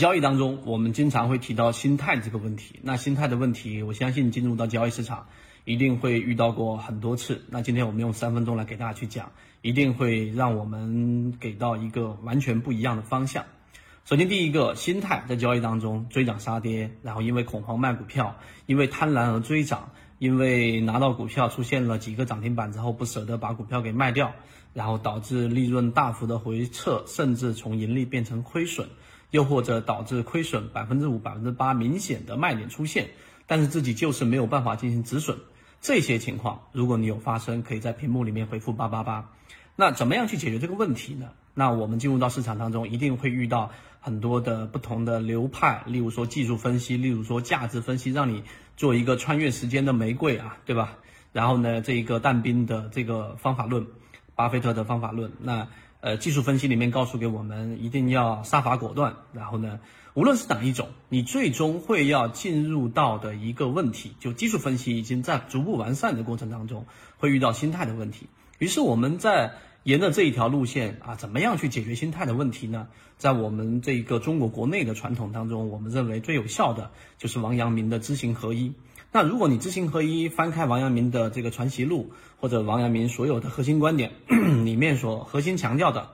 交易当中，我们经常会提到心态这个问题。那心态的问题，我相信进入到交易市场，一定会遇到过很多次。那今天我们用三分钟来给大家去讲，一定会让我们给到一个完全不一样的方向。首先，第一个心态在交易当中追涨杀跌，然后因为恐慌卖股票，因为贪婪而追涨，因为拿到股票出现了几个涨停板之后不舍得把股票给卖掉，然后导致利润大幅的回撤，甚至从盈利变成亏损。又或者导致亏损百分之五、百分之八明显的卖点出现，但是自己就是没有办法进行止损，这些情况，如果你有发生，可以在屏幕里面回复八八八。那怎么样去解决这个问题呢？那我们进入到市场当中，一定会遇到很多的不同的流派，例如说技术分析，例如说价值分析，让你做一个穿越时间的玫瑰啊，对吧？然后呢，这一个但兵的这个方法论，巴菲特的方法论，那。呃，技术分析里面告诉给我们，一定要杀伐果断。然后呢，无论是哪一种，你最终会要进入到的一个问题，就技术分析已经在逐步完善的过程当中，会遇到心态的问题。于是我们在沿着这一条路线啊，怎么样去解决心态的问题呢？在我们这个中国国内的传统当中，我们认为最有效的就是王阳明的知行合一。那如果你知行合一，翻开王阳明的这个传习录，或者王阳明所有的核心观点 里面所核心强调的，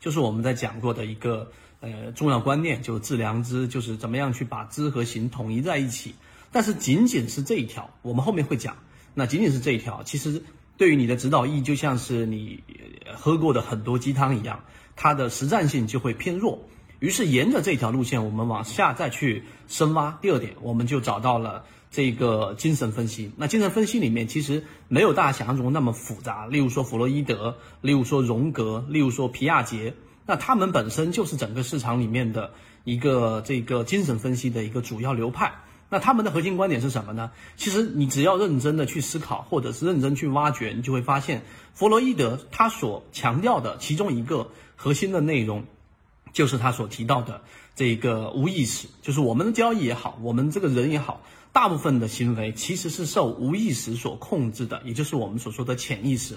就是我们在讲过的一个呃重要观念，就是致良知，就是怎么样去把知和行统一在一起。但是仅仅是这一条，我们后面会讲。那仅仅是这一条，其实对于你的指导意义，就像是你喝过的很多鸡汤一样，它的实战性就会偏弱。于是沿着这条路线，我们往下再去深挖。第二点，我们就找到了。这个精神分析，那精神分析里面其实没有大家想象中那么复杂。例如说弗洛伊德，例如说荣格，例如说皮亚杰，那他们本身就是整个市场里面的一个这个精神分析的一个主要流派。那他们的核心观点是什么呢？其实你只要认真的去思考，或者是认真去挖掘，你就会发现，弗洛伊德他所强调的其中一个核心的内容，就是他所提到的这个无意识，就是我们的交易也好，我们这个人也好。大部分的行为其实是受无意识所控制的，也就是我们所说的潜意识、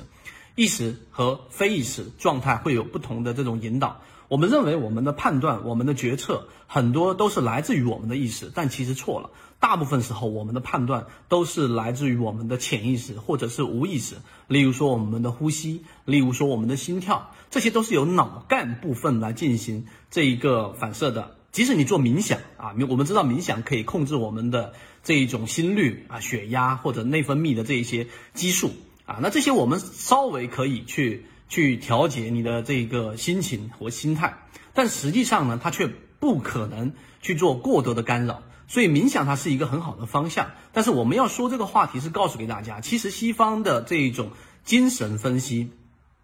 意识和非意识状态会有不同的这种引导。我们认为我们的判断、我们的决策很多都是来自于我们的意识，但其实错了。大部分时候，我们的判断都是来自于我们的潜意识或者是无意识。例如说我们的呼吸，例如说我们的心跳，这些都是由脑干部分来进行这一个反射的。即使你做冥想啊，我们知道冥想可以控制我们的这一种心率啊、血压或者内分泌的这一些激素啊，那这些我们稍微可以去去调节你的这个心情和心态，但实际上呢，它却不可能去做过多的干扰。所以冥想它是一个很好的方向，但是我们要说这个话题是告诉给大家，其实西方的这一种精神分析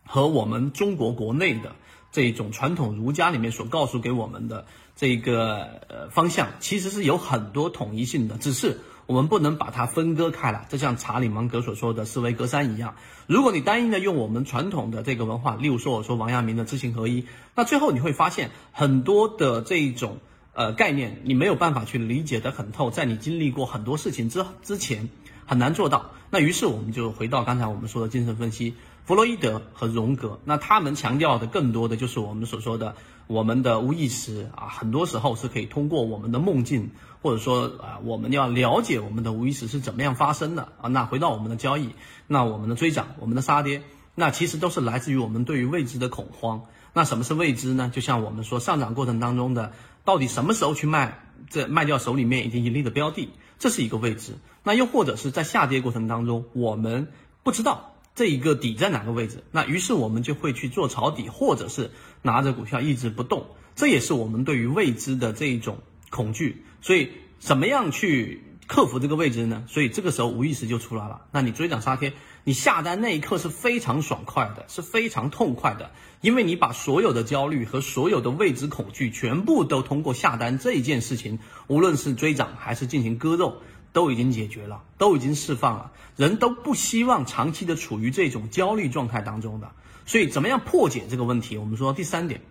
和我们中国国内的。这种传统儒家里面所告诉给我们的这个呃方向，其实是有很多统一性的，只是我们不能把它分割开来。就像查理芒格所说的“思维隔山”一样，如果你单一的用我们传统的这个文化，例如说我说王阳明的知行合一，那最后你会发现很多的这一种呃概念，你没有办法去理解得很透，在你经历过很多事情之之前，很难做到。那于是我们就回到刚才我们说的精神分析。弗洛伊德和荣格，那他们强调的更多的就是我们所说的我们的无意识啊，很多时候是可以通过我们的梦境，或者说啊，我们要了解我们的无意识是怎么样发生的啊。那回到我们的交易，那我们的追涨，我们的杀跌，那其实都是来自于我们对于未知的恐慌。那什么是未知呢？就像我们说上涨过程当中的，到底什么时候去卖，这卖掉手里面已经盈利的标的，这是一个未知。那又或者是在下跌过程当中，我们不知道。这一个底在哪个位置？那于是我们就会去做抄底，或者是拿着股票一直不动。这也是我们对于未知的这一种恐惧。所以，怎么样去克服这个未知呢？所以这个时候无意识就出来了。那你追涨杀跌，你下单那一刻是非常爽快的，是非常痛快的，因为你把所有的焦虑和所有的未知恐惧全部都通过下单这一件事情，无论是追涨还是进行割肉。都已经解决了，都已经释放了，人都不希望长期的处于这种焦虑状态当中的，所以怎么样破解这个问题？我们说第三点，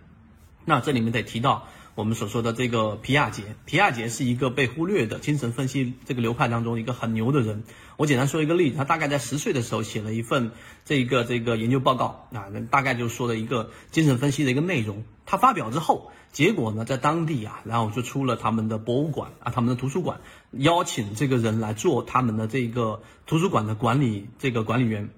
那这里面得提到我们所说的这个皮亚杰。皮亚杰是一个被忽略的精神分析这个流派当中一个很牛的人。我简单说一个例子，他大概在十岁的时候写了一份这个这个研究报告啊，大概就说的一个精神分析的一个内容。他发表之后，结果呢，在当地啊，然后就出了他们的博物馆啊，他们的图书馆，邀请这个人来做他们的这个图书馆的管理这个管理员。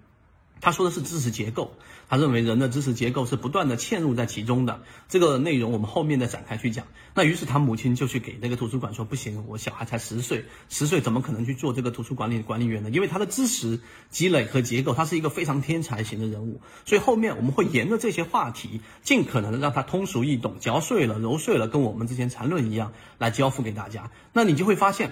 他说的是知识结构，他认为人的知识结构是不断的嵌入在其中的。这个内容我们后面再展开去讲。那于是他母亲就去给那个图书馆说：“不行，我小孩才十岁，十岁怎么可能去做这个图书管理管理员呢？因为他的知识积累和结构，他是一个非常天才型的人物。所以后面我们会沿着这些话题，尽可能的让他通俗易懂，嚼碎了揉碎了，跟我们之前缠论一样来交付给大家。那你就会发现。”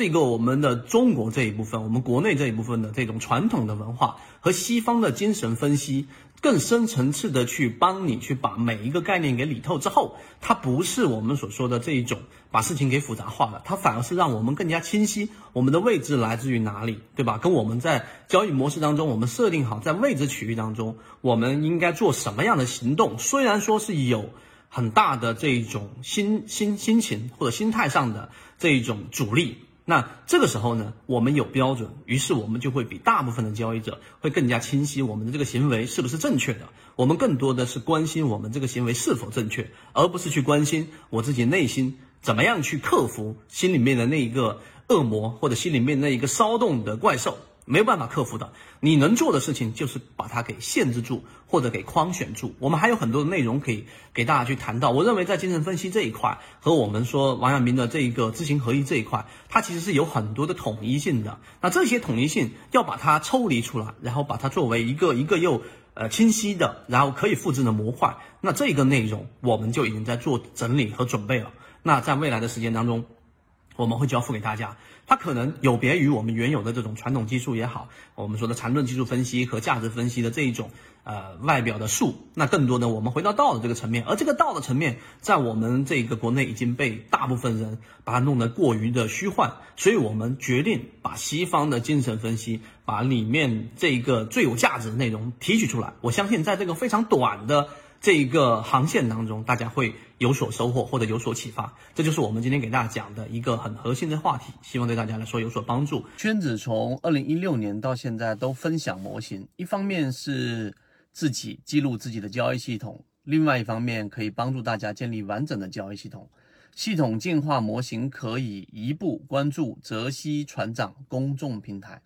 这个我们的中国这一部分，我们国内这一部分的这种传统的文化和西方的精神分析，更深层次的去帮你去把每一个概念给理透之后，它不是我们所说的这一种把事情给复杂化了，它反而是让我们更加清晰我们的位置来自于哪里，对吧？跟我们在交易模式当中，我们设定好在位置区域当中，我们应该做什么样的行动，虽然说是有很大的这一种心心心情或者心态上的这一种阻力。那这个时候呢，我们有标准，于是我们就会比大部分的交易者会更加清晰我们的这个行为是不是正确的。我们更多的是关心我们这个行为是否正确，而不是去关心我自己内心怎么样去克服心里面的那一个恶魔或者心里面那一个骚动的怪兽。没有办法克服的，你能做的事情就是把它给限制住，或者给框选住。我们还有很多的内容可以给大家去谈到。我认为在精神分析这一块和我们说王阳明的这一个知行合一这一块，它其实是有很多的统一性的。那这些统一性要把它抽离出来，然后把它作为一个一个又呃清晰的，然后可以复制的模块。那这个内容我们就已经在做整理和准备了。那在未来的时间当中。我们会交付给大家，它可能有别于我们原有的这种传统技术也好，我们说的缠论技术分析和价值分析的这一种呃外表的术，那更多的我们回到道的这个层面，而这个道的层面在我们这个国内已经被大部分人把它弄得过于的虚幻，所以我们决定把西方的精神分析，把里面这一个最有价值的内容提取出来。我相信在这个非常短的。这一个航线当中，大家会有所收获或者有所启发，这就是我们今天给大家讲的一个很核心的话题，希望对大家来说有所帮助。圈子从二零一六年到现在都分享模型，一方面是自己记录自己的交易系统，另外一方面可以帮助大家建立完整的交易系统。系统进化模型可以一步关注泽西船长公众平台。